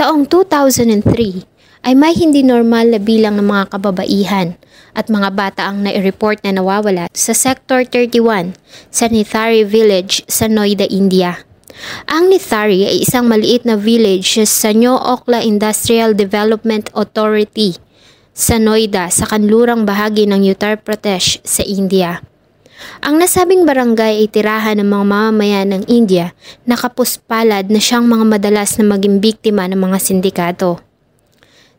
Taong 2003 ay may hindi normal na bilang ng mga kababaihan at mga bata ang nai-report na nawawala sa Sector 31 sa Nithari Village sa Noida, India. Ang Nithari ay isang maliit na village sa New Okla Industrial Development Authority sa Noida sa kanlurang bahagi ng Uttar Pradesh sa India. Ang nasabing barangay ay tirahan ng mga mamamayan ng India na kapuspalad na siyang mga madalas na maging biktima ng mga sindikato.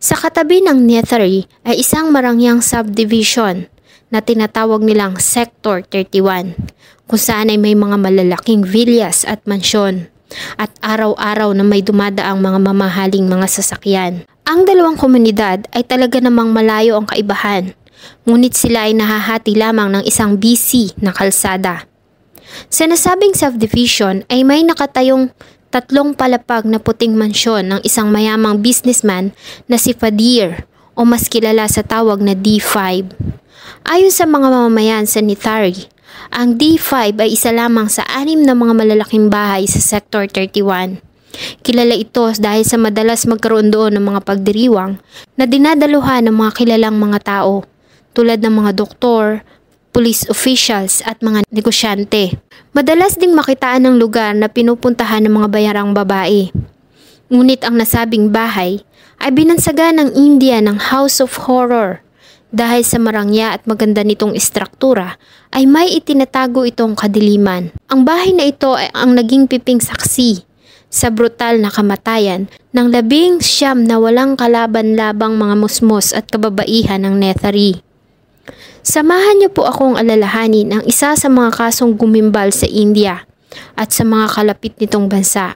Sa katabi ng Nethari ay isang marangyang subdivision na tinatawag nilang Sector 31 kung saan ay may mga malalaking villas at mansyon at araw-araw na may dumadaang mga mamahaling mga sasakyan. Ang dalawang komunidad ay talaga namang malayo ang kaibahan ngunit sila ay nahahati lamang ng isang BC na kalsada. Sa nasabing subdivision ay may nakatayong tatlong palapag na puting mansyon ng isang mayamang businessman na si Fadir o mas kilala sa tawag na D5. Ayon sa mga mamamayan sa Nithari, ang D5 ay isa lamang sa anim na mga malalaking bahay sa Sector 31. Kilala ito dahil sa madalas magkaroon doon ng mga pagdiriwang na dinadaluhan ng mga kilalang mga tao tulad ng mga doktor, police officials at mga negosyante. Madalas ding makitaan ng lugar na pinupuntahan ng mga bayarang babae. Ngunit ang nasabing bahay ay binansaga ng India ng House of Horror dahil sa marangya at maganda nitong istruktura ay may itinatago itong kadiliman. Ang bahay na ito ay ang naging piping saksi sa brutal na kamatayan ng labing siyam na walang kalaban-labang mga musmos at kababaihan ng Nethari. Samahan niyo po akong alalahanin ang isa sa mga kasong gumimbal sa India at sa mga kalapit nitong bansa.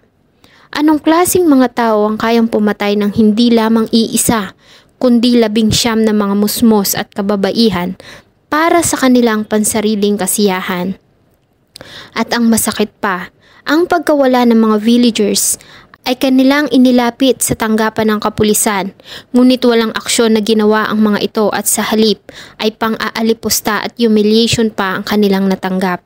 Anong klasing mga tao ang kayang pumatay ng hindi lamang iisa, kundi labing siyam na mga musmos at kababaihan para sa kanilang pansariling kasiyahan? At ang masakit pa, ang pagkawala ng mga villagers ay kanilang inilapit sa tanggapan ng kapulisan, ngunit walang aksyon na ginawa ang mga ito at sa halip ay pang-aalipusta at humiliation pa ang kanilang natanggap.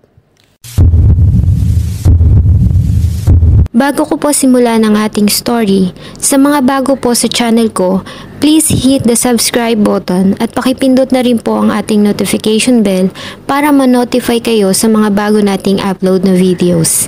Bago ko po simulan ang ating story, sa mga bago po sa channel ko, please hit the subscribe button at pakipindot na rin po ang ating notification bell para ma-notify kayo sa mga bago nating upload na videos.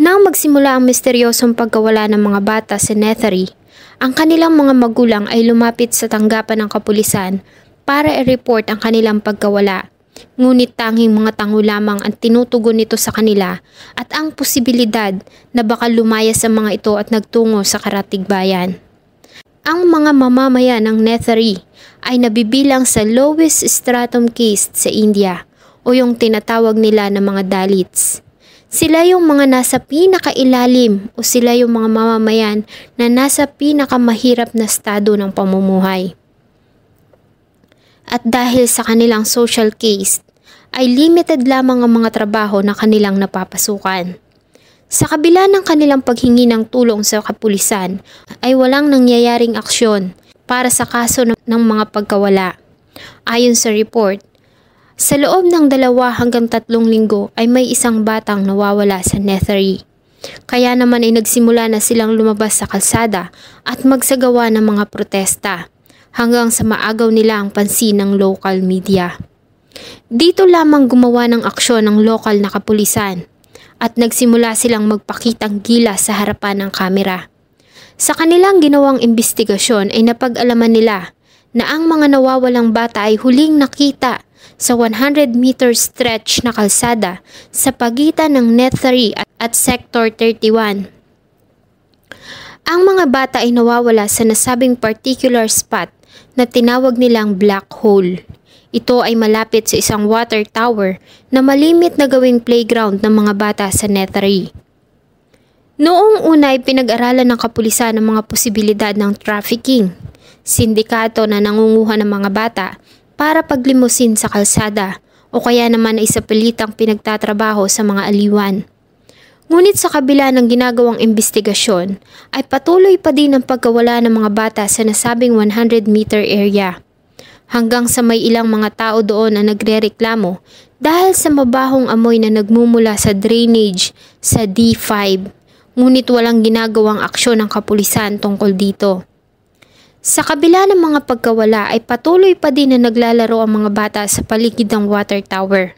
Nang magsimula ang misteryosong pagkawala ng mga bata sa Nethari, ang kanilang mga magulang ay lumapit sa tanggapan ng kapulisan para i-report ang kanilang pagkawala. Ngunit tanging mga tango lamang ang tinutugon nito sa kanila at ang posibilidad na baka lumaya sa mga ito at nagtungo sa karatig bayan. Ang mga mamamayan ng Nethari ay nabibilang sa lowest stratum caste sa India o yung tinatawag nila na mga Dalits. Sila yung mga nasa pinakailalim o sila yung mga mamamayan na nasa pinakamahirap na estado ng pamumuhay. At dahil sa kanilang social case, ay limited lamang ang mga trabaho na kanilang napapasukan. Sa kabila ng kanilang paghingi ng tulong sa kapulisan, ay walang nangyayaring aksyon para sa kaso ng mga pagkawala. Ayon sa report, sa loob ng dalawa hanggang tatlong linggo ay may isang batang nawawala sa Nethari. Kaya naman ay nagsimula na silang lumabas sa kalsada at magsagawa ng mga protesta hanggang sa maagaw nila ang pansin ng local media. Dito lamang gumawa ng aksyon ng lokal na kapulisan at nagsimula silang magpakitang gila sa harapan ng kamera. Sa kanilang ginawang investigasyon ay napag-alaman nila na ang mga nawawalang bata ay huling nakita sa 100 meter stretch na kalsada sa pagitan ng Nethari at Sector 31. Ang mga bata ay nawawala sa nasabing particular spot na tinawag nilang black hole. Ito ay malapit sa isang water tower na malimit na gawing playground ng mga bata sa Nethari. Noong una ay pinag-aralan ng kapulisan ng mga posibilidad ng trafficking, sindikato na nangunguha ng mga bata para paglimusin sa kalsada o kaya naman ay sa pilitang pinagtatrabaho sa mga aliwan. Ngunit sa kabila ng ginagawang investigasyon ay patuloy pa din ang pagkawala ng mga bata sa nasabing 100 meter area. Hanggang sa may ilang mga tao doon na nagrereklamo dahil sa mabahong amoy na nagmumula sa drainage sa D5. Ngunit walang ginagawang aksyon ng kapulisan tungkol dito. Sa kabila ng mga pagkawala ay patuloy pa din na naglalaro ang mga bata sa paligid ng water tower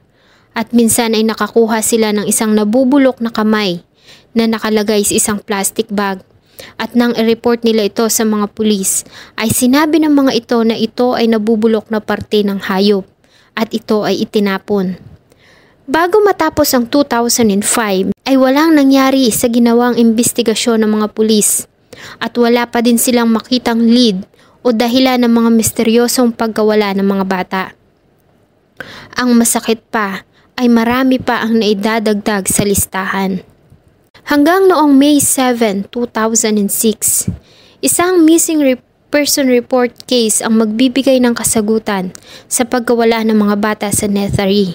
at minsan ay nakakuha sila ng isang nabubulok na kamay na nakalagay sa isang plastic bag. At nang i-report nila ito sa mga pulis, ay sinabi ng mga ito na ito ay nabubulok na parte ng hayop at ito ay itinapon. Bago matapos ang 2005 ay walang nangyari sa ginawang investigasyon ng mga pulis at wala pa din silang makitang lead o dahilan ng mga misteryosong pagkawala ng mga bata. Ang masakit pa ay marami pa ang naidadagdag sa listahan. Hanggang noong May 7, 2006, isang missing re- person report case ang magbibigay ng kasagutan sa pagkawala ng mga bata sa Nethari.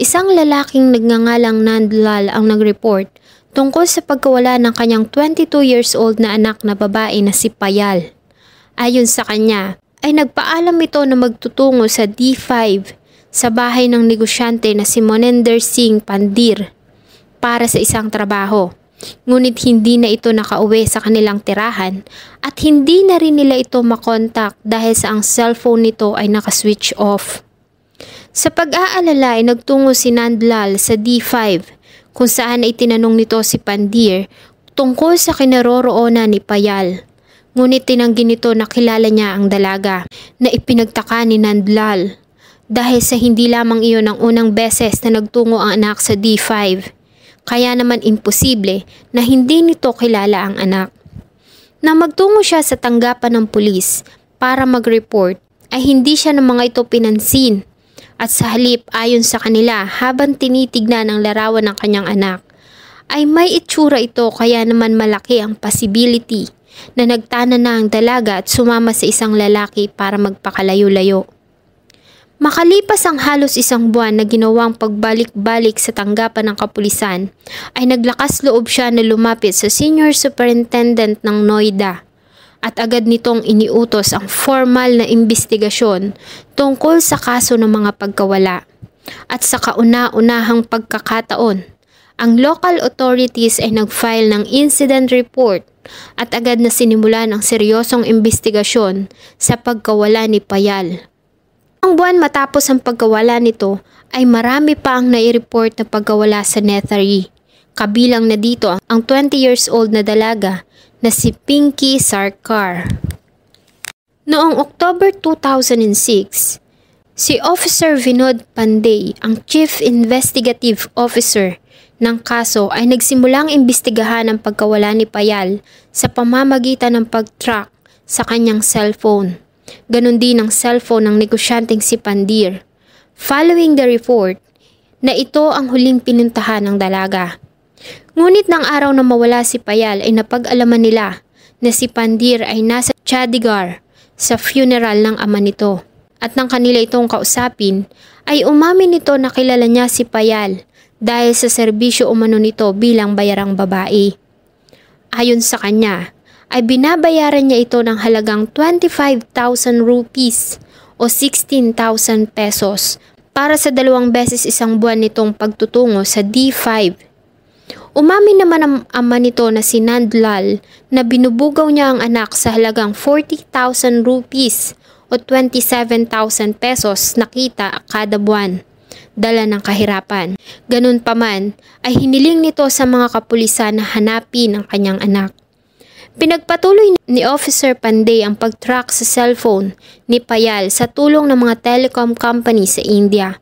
Isang lalaking nagngangalang Nandlal ang nag-report tungkol sa pagkawala ng kanyang 22 years old na anak na babae na si Payal. Ayon sa kanya, ay nagpaalam ito na magtutungo sa D5 sa bahay ng negosyante na si Monender Singh Pandir para sa isang trabaho. Ngunit hindi na ito nakauwi sa kanilang tirahan at hindi na rin nila ito makontak dahil sa ang cellphone nito ay nakaswitch off. Sa pag-aalala ay nagtungo si Nandlal sa D5 kung saan ay tinanong nito si Pandir tungkol sa kinaroroonan ni Payal. Ngunit tinanggi nito na kilala niya ang dalaga na ipinagtaka ni Nandlal dahil sa hindi lamang iyon ang unang beses na nagtungo ang anak sa D5. Kaya naman imposible na hindi nito kilala ang anak. Nang magtungo siya sa tanggapan ng pulis para mag-report ay hindi siya ng mga ito pinansin at sa halip ayon sa kanila habang tinitignan ang larawan ng kanyang anak ay may itsura ito kaya naman malaki ang possibility na nagtana na ang dalaga at sumama sa isang lalaki para magpakalayo-layo. Makalipas ang halos isang buwan na ginawang pagbalik-balik sa tanggapan ng kapulisan, ay naglakas loob siya na lumapit sa Senior Superintendent ng Noida at agad nitong iniutos ang formal na investigasyon tungkol sa kaso ng mga pagkawala. At sa kauna-unahang pagkakataon, ang local authorities ay nag-file ng incident report at agad na sinimulan ang seryosong investigasyon sa pagkawala ni Payal ang buwan matapos ang pagkawala nito ay marami pa ang nai-report na pagkawala sa Nethari. Kabilang na dito ang 20 years old na dalaga na si Pinky Sarkar. Noong October 2006, si Officer Vinod Panday, ang Chief Investigative Officer ng kaso ay nagsimulang imbestigahan ang pagkawala ni Payal sa pamamagitan ng pag-track sa kanyang cellphone. Ganon din ang cellphone ng negosyanteng si Pandir. Following the report, na ito ang huling pinuntahan ng dalaga. Ngunit ng araw na mawala si Payal ay napag-alaman nila na si Pandir ay nasa Chandigarh sa funeral ng ama nito. At nang kanila itong kausapin, ay umamin nito na kilala niya si Payal dahil sa serbisyo umano nito bilang bayarang babae. Ayon sa kanya, ay binabayaran niya ito ng halagang 25,000 rupees o 16,000 pesos para sa dalawang beses isang buwan nitong pagtutungo sa D5. Umamin naman ang ama nito na si Nandlal na binubugaw niya ang anak sa halagang 40,000 rupees o 27,000 pesos na kita kada buwan. Dala ng kahirapan. Ganun pa man ay hiniling nito sa mga kapulisan na hanapin ang kanyang anak. Pinagpatuloy ni Officer Panday ang pag-track sa cellphone ni Payal sa tulong ng mga telecom company sa India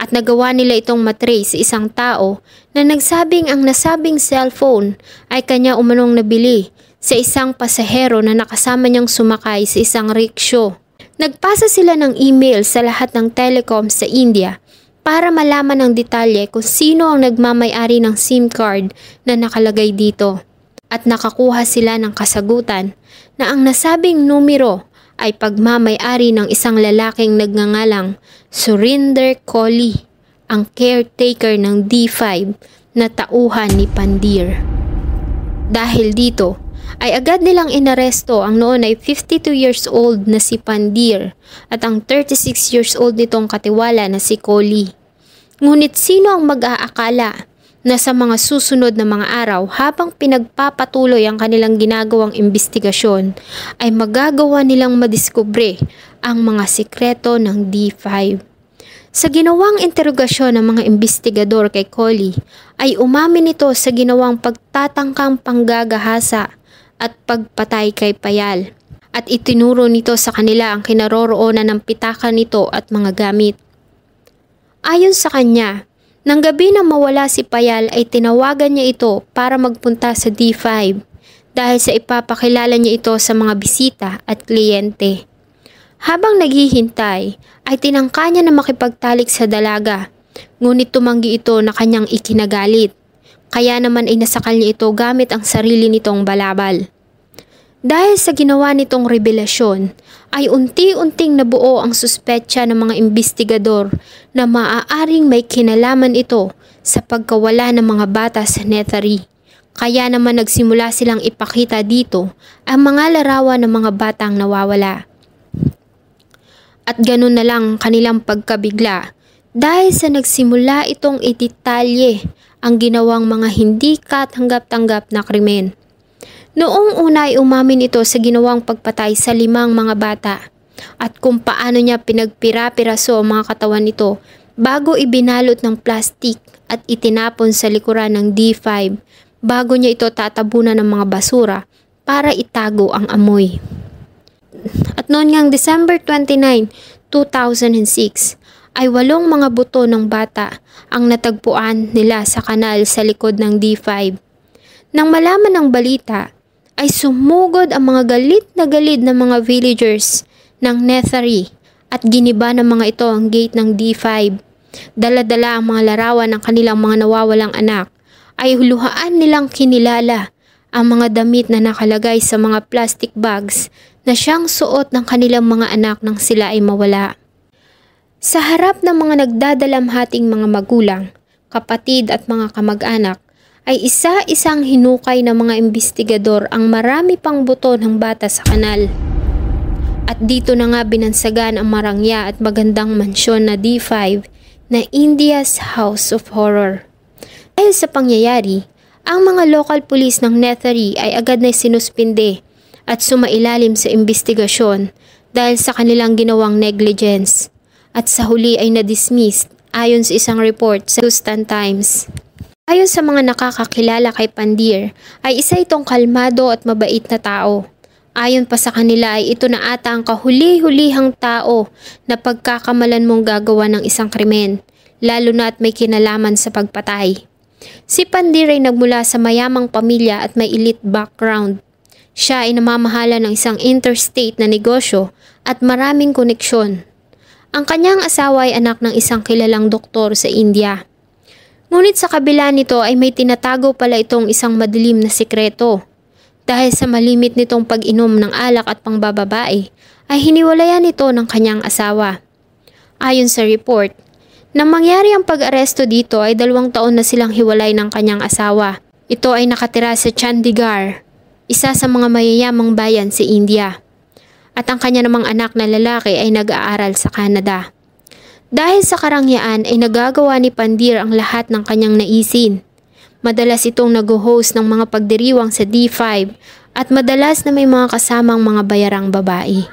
at nagawa nila itong matrace sa isang tao na nagsabing ang nasabing cellphone ay kanya umanong nabili sa isang pasahero na nakasama niyang sumakay sa isang rickshaw. Nagpasa sila ng email sa lahat ng telecom sa India para malaman ng detalye kung sino ang nagmamayari ng SIM card na nakalagay dito. at nakakuha sila ng kasagutan na ang nasabing numero ay pagmamayari ng isang lalaking nagngangalang Surinder Kohli, ang caretaker ng D5 na tauhan ni Pandir. Dahil dito, ay agad nilang inaresto ang noon ay 52 years old na si Pandir at ang 36 years old nitong katiwala na si Kohli. Ngunit sino ang mag-aakala na sa mga susunod na mga araw habang pinagpapatuloy ang kanilang ginagawang investigasyon ay magagawa nilang madiskubre ang mga sikreto ng D5. Sa ginawang interogasyon ng mga investigador kay Collie ay umamin ito sa ginawang pagtatangkang panggagahasa at pagpatay kay Payal at itinuro nito sa kanila ang kinaroroonan ng pitaka nito at mga gamit. Ayon sa kanya, nang gabi na mawala si Payal ay tinawagan niya ito para magpunta sa D5 dahil sa ipapakilala niya ito sa mga bisita at kliyente. Habang naghihintay ay tinangka niya na makipagtalik sa dalaga ngunit tumanggi ito na kanyang ikinagalit. Kaya naman ay nasakal niya ito gamit ang sarili nitong balabal. Dahil sa ginawa nitong revelasyon, ay unti-unting nabuo ang suspetsa ng mga investigador na maaaring may kinalaman ito sa pagkawala ng mga bata sa Nethery. Kaya naman nagsimula silang ipakita dito ang mga larawan ng mga batang nawawala. At ganun na lang kanilang pagkabigla dahil sa nagsimula itong ititalye ang ginawang mga hindi katanggap-tanggap na krimen. Noong una ay umamin ito sa ginawang pagpatay sa limang mga bata at kung paano niya pinagpira-piraso ang mga katawan nito bago ibinalot ng plastik at itinapon sa likuran ng D5 bago niya ito tatabunan ng mga basura para itago ang amoy. At noon ngang December 29, 2006, ay walong mga buto ng bata ang natagpuan nila sa kanal sa likod ng D5. Nang malaman ng balita, ay sumugod ang mga galit na galit ng mga villagers ng Nethery at giniba ng mga ito ang gate ng D5. Daladala ang mga larawan ng kanilang mga nawawalang anak ay huluhaan nilang kinilala ang mga damit na nakalagay sa mga plastic bags na siyang suot ng kanilang mga anak nang sila ay mawala. Sa harap ng mga nagdadalamhating mga magulang, kapatid at mga kamag-anak, ay isa-isang hinukay ng mga investigador ang marami pang buto ng bata sa kanal. At dito na nga binansagan ang marangya at magandang mansyon na D5 na India's House of Horror. Dahil sa pangyayari, ang mga local police ng Nethery ay agad na sinuspinde at sumailalim sa investigasyon dahil sa kanilang ginawang negligence at sa huli ay na-dismissed ayon sa isang report sa Houston Times. Ayon sa mga nakakakilala kay Pandir, ay isa itong kalmado at mabait na tao. Ayon pa sa kanila ay ito na ata ang kahuli-hulihang tao na pagkakamalan mong gagawa ng isang krimen, lalo na at may kinalaman sa pagpatay. Si Pandir ay nagmula sa mayamang pamilya at may elite background. Siya ay namamahala ng isang interstate na negosyo at maraming koneksyon. Ang kanyang asawa ay anak ng isang kilalang doktor sa India. Ngunit sa kabila nito ay may tinatago pala itong isang madilim na sikreto. Dahil sa malimit nitong pag-inom ng alak at pangbababae, ay hiniwalayan ito ng kanyang asawa. Ayon sa report, nang mangyari ang pag-aresto dito ay dalawang taon na silang hiwalay ng kanyang asawa. Ito ay nakatira sa Chandigarh, isa sa mga mayayamang bayan sa India. At ang kanya namang anak na lalaki ay nag-aaral sa Canada. Dahil sa karangyaan ay nagagawa ni Pandir ang lahat ng kanyang naisin. Madalas itong nag-host ng mga pagdiriwang sa D5 at madalas na may mga kasamang mga bayarang babae.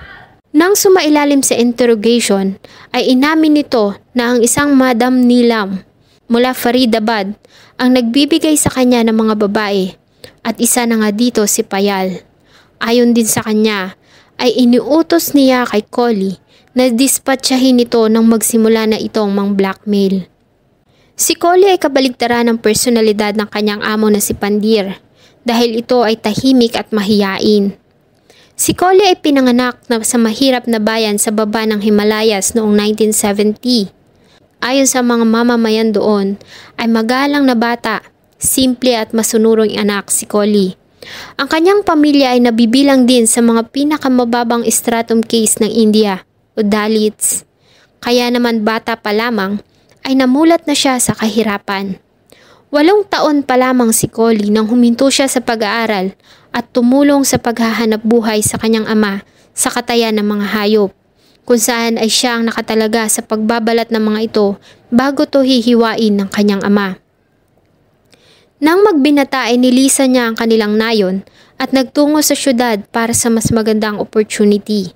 Nang sumailalim sa interrogation, ay inamin nito na ang isang Madam Nilam mula Faridabad ang nagbibigay sa kanya ng mga babae at isa na nga dito si Payal. Ayon din sa kanya, ay iniutos niya kay Collie na dispatchahin ito nang magsimula na itong mang blackmail. Si Collie ay kabaligtaran ng personalidad ng kanyang amo na si Pandir dahil ito ay tahimik at mahiyain. Si Collie ay pinanganak na sa mahirap na bayan sa baba ng Himalayas noong 1970. Ayon sa mga mamamayan doon, ay magalang na bata, simple at masunurong anak si Collie. Ang kanyang pamilya ay nabibilang din sa mga pinakamababang stratum case ng India o Dalits. Kaya naman bata pa lamang ay namulat na siya sa kahirapan. Walong taon pa lamang si Collie nang huminto siya sa pag-aaral at tumulong sa paghahanap buhay sa kanyang ama sa katayan ng mga hayop kung saan ay siya ang nakatalaga sa pagbabalat ng mga ito bago to hihiwain ng kanyang ama. Nang magbinata ay nilisan niya ang kanilang nayon at nagtungo sa syudad para sa mas magandang opportunity.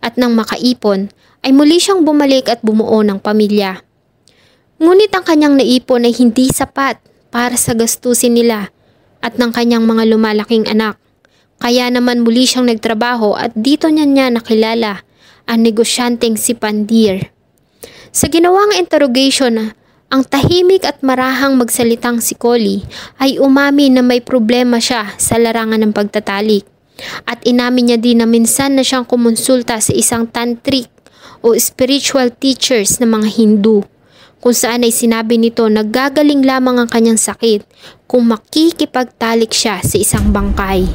At nang makaipon, ay muli siyang bumalik at bumuo ng pamilya. Ngunit ang kanyang naipon ay hindi sapat para sa gastusin nila at ng kanyang mga lumalaking anak. Kaya naman muli siyang nagtrabaho at dito niya niya nakilala ang negosyanteng si Pandir. Sa ginawang interrogation ang tahimik at marahang magsalitang si Collie ay umami na may problema siya sa larangan ng pagtatalik. At inamin niya din na minsan na siyang kumonsulta sa isang tantric o spiritual teachers ng mga Hindu kung saan ay sinabi nito na gagaling lamang ang kanyang sakit kung makikipagtalik siya sa isang bangkay.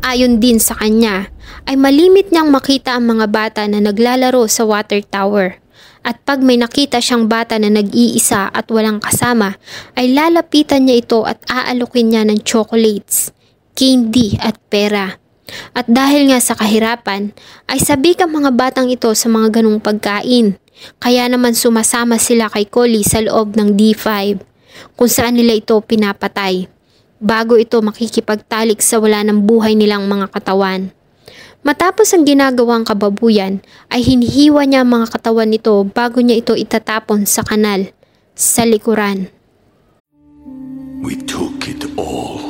Ayon din sa kanya, ay malimit niyang makita ang mga bata na naglalaro sa water tower at pag may nakita siyang bata na nag-iisa at walang kasama, ay lalapitan niya ito at aalukin niya ng chocolates, candy at pera. At dahil nga sa kahirapan, ay sabi ka mga batang ito sa mga ganong pagkain. Kaya naman sumasama sila kay Collie sa loob ng D5, kung saan nila ito pinapatay, bago ito makikipagtalik sa wala ng buhay nilang mga katawan. Matapos ang ginagawang kababuyan, ay hinihiwa niya ang mga katawan nito bago niya ito itatapon sa kanal, sa likuran. We took it all.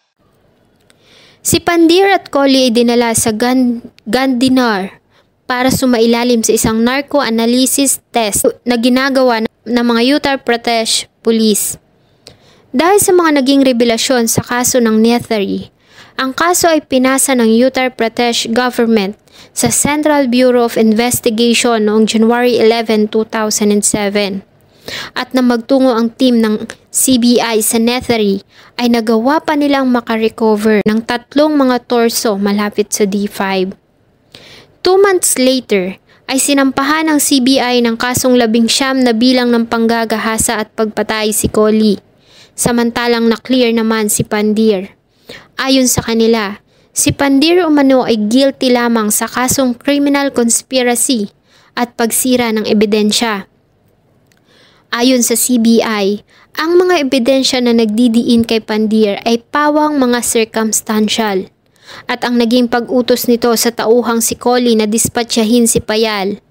Si Pandir at Collie ay dinala sa Gan- Gandinar para sumailalim sa isang narco-analysis test na ginagawa ng mga Uttar Pradesh Police. Dahil sa mga naging revelasyon sa kaso ng Nethery, ang kaso ay pinasa ng Uttar Pradesh government sa Central Bureau of Investigation noong January 11, 2007. At na magtungo ang team ng CBI sa Nethery ay nagawa pa nilang makarecover ng tatlong mga torso malapit sa D5. Two months later, ay sinampahan ng CBI ng kasong labing siyam na bilang ng panggagahasa at pagpatay si Collie. Samantalang na-clear naman si Pandir. Ayon sa kanila, si Pandir umano ay guilty lamang sa kasong criminal conspiracy at pagsira ng ebidensya. Ayon sa CBI, ang mga ebidensya na nagdidiin kay Pandir ay pawang mga circumstantial at ang naging pag-utos nito sa tauhang si Collie na dispatchahin si Payal.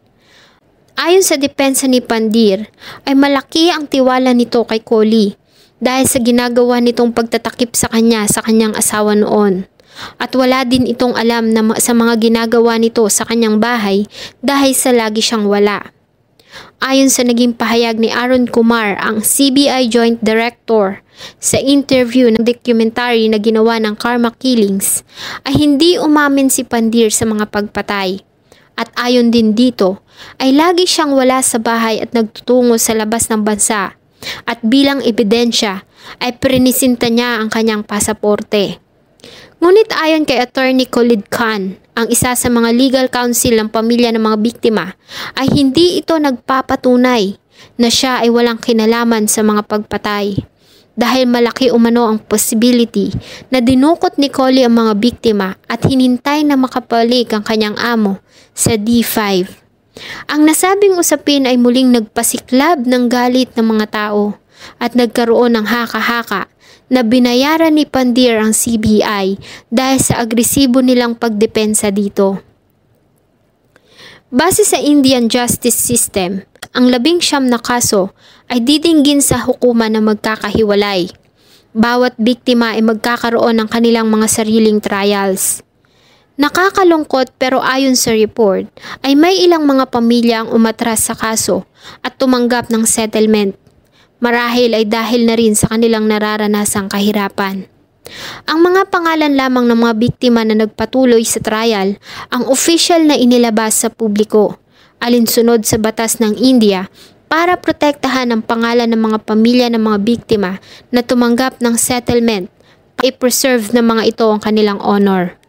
Ayon sa depensa ni Pandir, ay malaki ang tiwala nito kay Collie dahil sa ginagawa nitong pagtatakip sa kanya sa kanyang asawa noon. At wala din itong alam na sa mga ginagawa nito sa kanyang bahay dahil sa lagi siyang wala. Ayon sa naging pahayag ni Aaron Kumar, ang CBI Joint Director, sa interview ng documentary na ginawa ng Karma Killings, ay hindi umamin si Pandir sa mga pagpatay. At ayon din dito, ay lagi siyang wala sa bahay at nagtutungo sa labas ng bansa at bilang ebidensya ay prinisinta niya ang kanyang pasaporte. Ngunit ayon kay Attorney Khalid Khan, ang isa sa mga legal counsel ng pamilya ng mga biktima, ay hindi ito nagpapatunay na siya ay walang kinalaman sa mga pagpatay. Dahil malaki umano ang possibility na dinukot ni Collie ang mga biktima at hinintay na makapalik ang kanyang amo sa D5. Ang nasabing usapin ay muling nagpasiklab ng galit ng mga tao at nagkaroon ng haka-haka na binayaran ni Pandir ang CBI dahil sa agresibo nilang pagdepensa dito. Base sa Indian justice system, ang labing siyam na kaso ay didinggin sa hukuman na magkakahiwalay. Bawat biktima ay magkakaroon ng kanilang mga sariling trials. Nakakalungkot pero ayon sa report ay may ilang mga pamilya ang umatras sa kaso at tumanggap ng settlement. Marahil ay dahil na rin sa kanilang nararanasang kahirapan. Ang mga pangalan lamang ng mga biktima na nagpatuloy sa trial ang official na inilabas sa publiko, alinsunod sa batas ng India para protektahan ang pangalan ng mga pamilya ng mga biktima na tumanggap ng settlement i-preserve ng mga ito ang kanilang honor.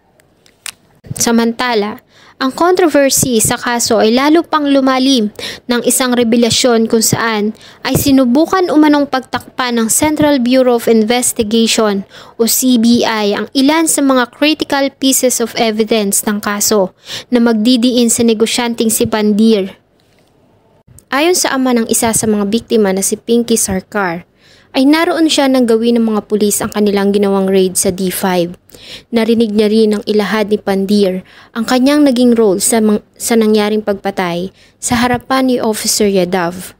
Samantala, ang controversy sa kaso ay lalo pang lumalim ng isang revelasyon kung saan ay sinubukan umanong pagtakpan ng Central Bureau of Investigation o CBI ang ilan sa mga critical pieces of evidence ng kaso na magdidiin sa negosyanteng si Pandir. Ayon sa ama ng isa sa mga biktima na si Pinky Sarkar, ay naroon siya nang gawin ng mga pulis ang kanilang ginawang raid sa D5. Narinig niya rin ng ilahad ni Pandir ang kanyang naging role sa, sa nangyaring pagpatay sa harapan ni Officer Yadav.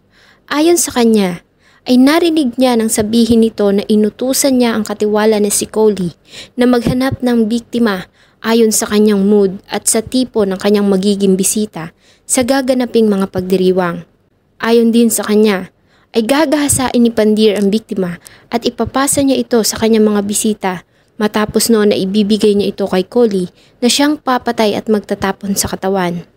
Ayon sa kanya, ay narinig niya nang sabihin nito na inutusan niya ang katiwala na si Coley na maghanap ng biktima ayon sa kanyang mood at sa tipo ng kanyang magiging bisita sa gaganaping mga pagdiriwang. Ayon din sa kanya, ay gagahasain ni Pandir ang biktima at ipapasa niya ito sa kanyang mga bisita matapos noon na ibibigay niya ito kay Coley na siyang papatay at magtatapon sa katawan.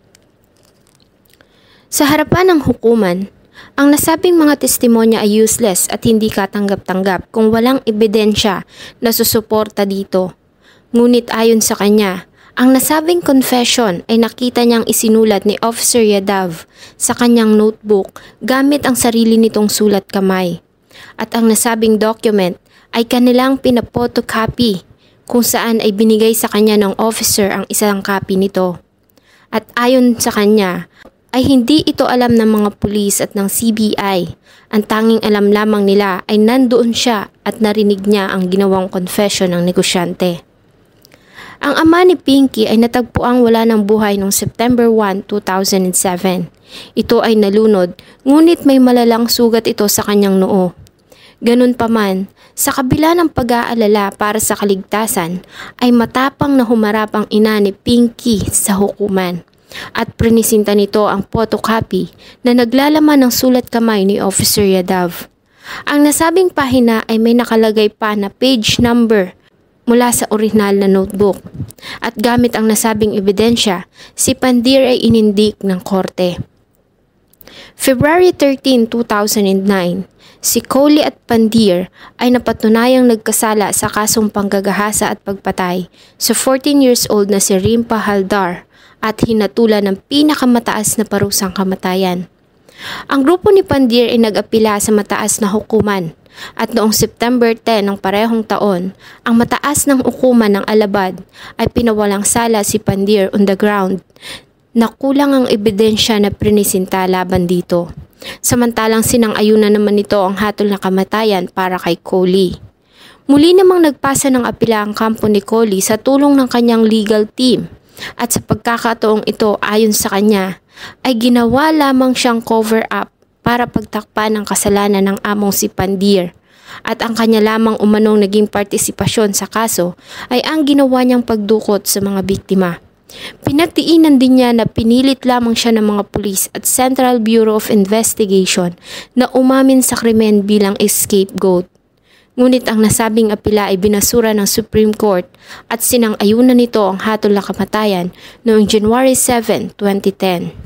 Sa harapan ng hukuman, ang nasabing mga testimonya ay useless at hindi katanggap-tanggap kung walang ebidensya na susuporta dito. Ngunit ayon sa kanya, ang nasabing confession ay nakita niyang isinulat ni Officer Yadav sa kanyang notebook gamit ang sarili nitong sulat kamay. At ang nasabing document ay kanilang pinapotocopy kung saan ay binigay sa kanya ng officer ang isang copy nito. At ayon sa kanya, ay hindi ito alam ng mga pulis at ng CBI. Ang tanging alam lamang nila ay nandoon siya at narinig niya ang ginawang confession ng negosyante. Ang ama ni Pinky ay natagpuang wala ng buhay noong September 1, 2007. Ito ay nalunod, ngunit may malalang sugat ito sa kanyang noo. Ganun pa man, sa kabila ng pag-aalala para sa kaligtasan, ay matapang na humarap ang ina ni Pinky sa hukuman at prinisinta nito ang photocopy na naglalaman ng sulat kamay ni Officer Yadav. Ang nasabing pahina ay may nakalagay pa na page number mula sa original na notebook. At gamit ang nasabing ebidensya, si Pandir ay inindik ng korte. February 13, 2009, si Coley at Pandir ay napatunayang nagkasala sa kasong panggagahasa at pagpatay sa 14 years old na si Rimpa Haldar at hinatulan ng pinakamataas na parusang kamatayan. Ang grupo ni Pandir ay nag-apila sa mataas na hukuman at noong September 10 ng parehong taon, ang mataas ng hukuman ng Alabad ay pinawalang sala si Pandir on the ground na kulang ang ebidensya na prinisinta laban dito. Samantalang sinang-ayunan naman nito ang hatol na kamatayan para kay Coley. Muli namang nagpasa ng apila ang kampo ni Coley sa tulong ng kanyang legal team at sa pagkakataong ito ayon sa kanya ay ginawa lamang siyang cover up para pagtakpan ang kasalanan ng among si Pandir at ang kanya lamang umanong naging partisipasyon sa kaso ay ang ginawa niyang pagdukot sa mga biktima. Pinagtiinan din niya na pinilit lamang siya ng mga pulis at Central Bureau of Investigation na umamin sa krimen bilang scapegoat. Ngunit ang nasabing apila ay binasura ng Supreme Court at sinang-ayunan nito ang hatol na kamatayan noong January 7, 2010.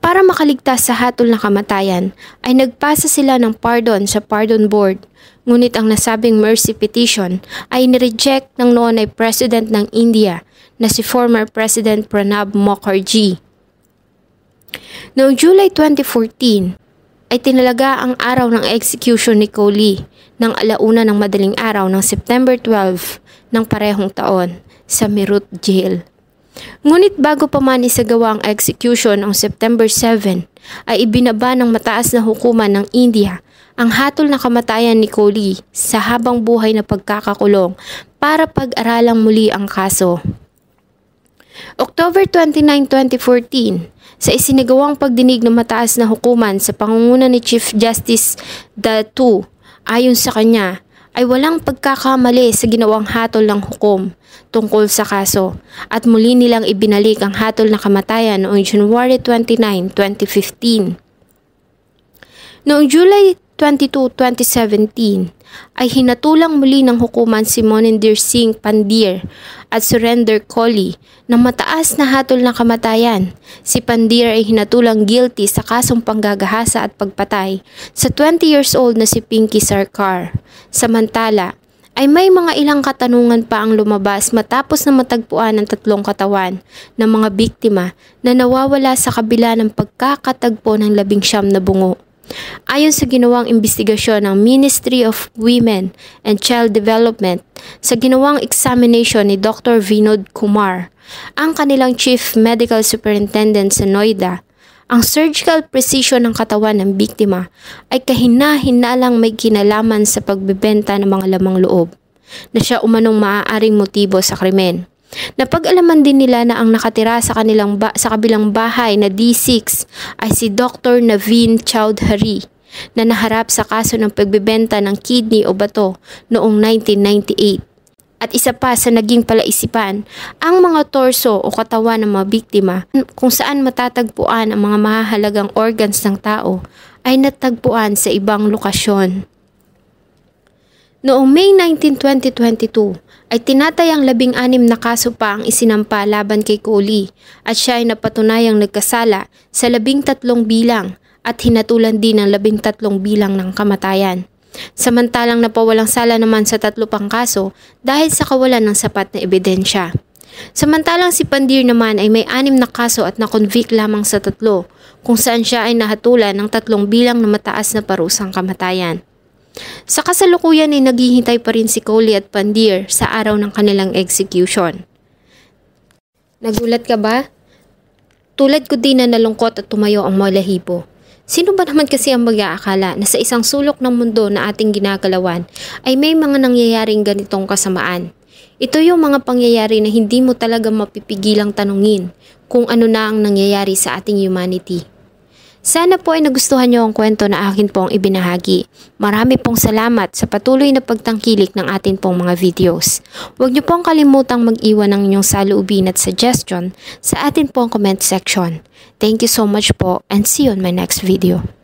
Para makaligtas sa hatol na kamatayan, ay nagpasa sila ng pardon sa pardon board. Ngunit ang nasabing mercy petition ay nireject ng noon ay President ng India na si former President Pranab Mukherjee. Noong July 2014, ay tinalaga ang araw ng execution ni Coley ng alauna ng madaling araw ng September 12 ng parehong taon sa Meerut Jail. Ngunit bago pa man isagawa ang execution noong September 7, ay ibinaba ng mataas na hukuman ng India ang hatol na kamatayan ni Kohli sa habang buhay na pagkakakulong para pag-aralang muli ang kaso. October 29, 2014, sa isinagawang pagdinig ng mataas na hukuman sa pangunguna ni Chief Justice Datu, ayon sa kanya, ay walang pagkakamali sa ginawang hatol ng hukom tungkol sa kaso at muli nilang ibinalik ang hatol na kamatayan noong January 29, 2015. Noong July 22, 2017 ay hinatulang muli ng hukuman si Moninder Singh Pandir at Surrender Kohli ng mataas na hatol ng kamatayan. Si Pandir ay hinatulang guilty sa kasong panggagahasa at pagpatay sa 20 years old na si Pinky Sarkar. Samantala, ay may mga ilang katanungan pa ang lumabas matapos na matagpuan ang tatlong katawan ng mga biktima na nawawala sa kabila ng pagkakatagpo ng labing siyam na bungo. Ayon sa ginawang investigasyon ng Ministry of Women and Child Development, sa ginawang examination ni Dr. Vinod Kumar, ang kanilang Chief Medical Superintendent sa Noida, ang surgical precision ng katawan ng biktima ay kahina-hinalang may kinalaman sa pagbebenta ng mga lamang loob na siya umanong maaaring motibo sa krimen. Napag-alaman din nila na ang nakatira sa kanilang ba- sa kabilang bahay na D6 ay si Dr. Naveen Chowdhury na naharap sa kaso ng pagbebenta ng kidney o bato noong 1998. At isa pa sa naging palaisipan, ang mga torso o katawan ng mga biktima kung saan matatagpuan ang mga mahahalagang organs ng tao ay natagpuan sa ibang lokasyon. Noong May 19, 2022, ay tinatayang labing-anim na kaso pa ang isinampa laban kay Kohli at siya ay napatunayang nagkasala sa labing tatlong bilang at hinatulan din ng labing tatlong bilang ng kamatayan. Samantalang napawalang sala naman sa tatlo pang kaso dahil sa kawalan ng sapat na ebidensya. Samantalang si Pandir naman ay may anim na kaso at nakonvict lamang sa tatlo kung saan siya ay nahatulan ng tatlong bilang na mataas na parusang kamatayan. Sa kasalukuyan ay naghihintay pa rin si Coley at Pandir sa araw ng kanilang execution. Nagulat ka ba? Tulad ko din na nalungkot at tumayo ang malahibo. Sino ba naman kasi ang mag-aakala na sa isang sulok ng mundo na ating ginagalawan ay may mga nangyayaring ganitong kasamaan? Ito yung mga pangyayari na hindi mo talaga mapipigilang tanungin kung ano na ang nangyayari sa ating humanity. Sana po ay nagustuhan niyo ang kwento na akin pong ibinahagi. Marami pong salamat sa patuloy na pagtangkilik ng atin pong mga videos. Huwag niyo pong kalimutang mag-iwan ng inyong saloobin at suggestion sa atin pong comment section. Thank you so much po and see you on my next video.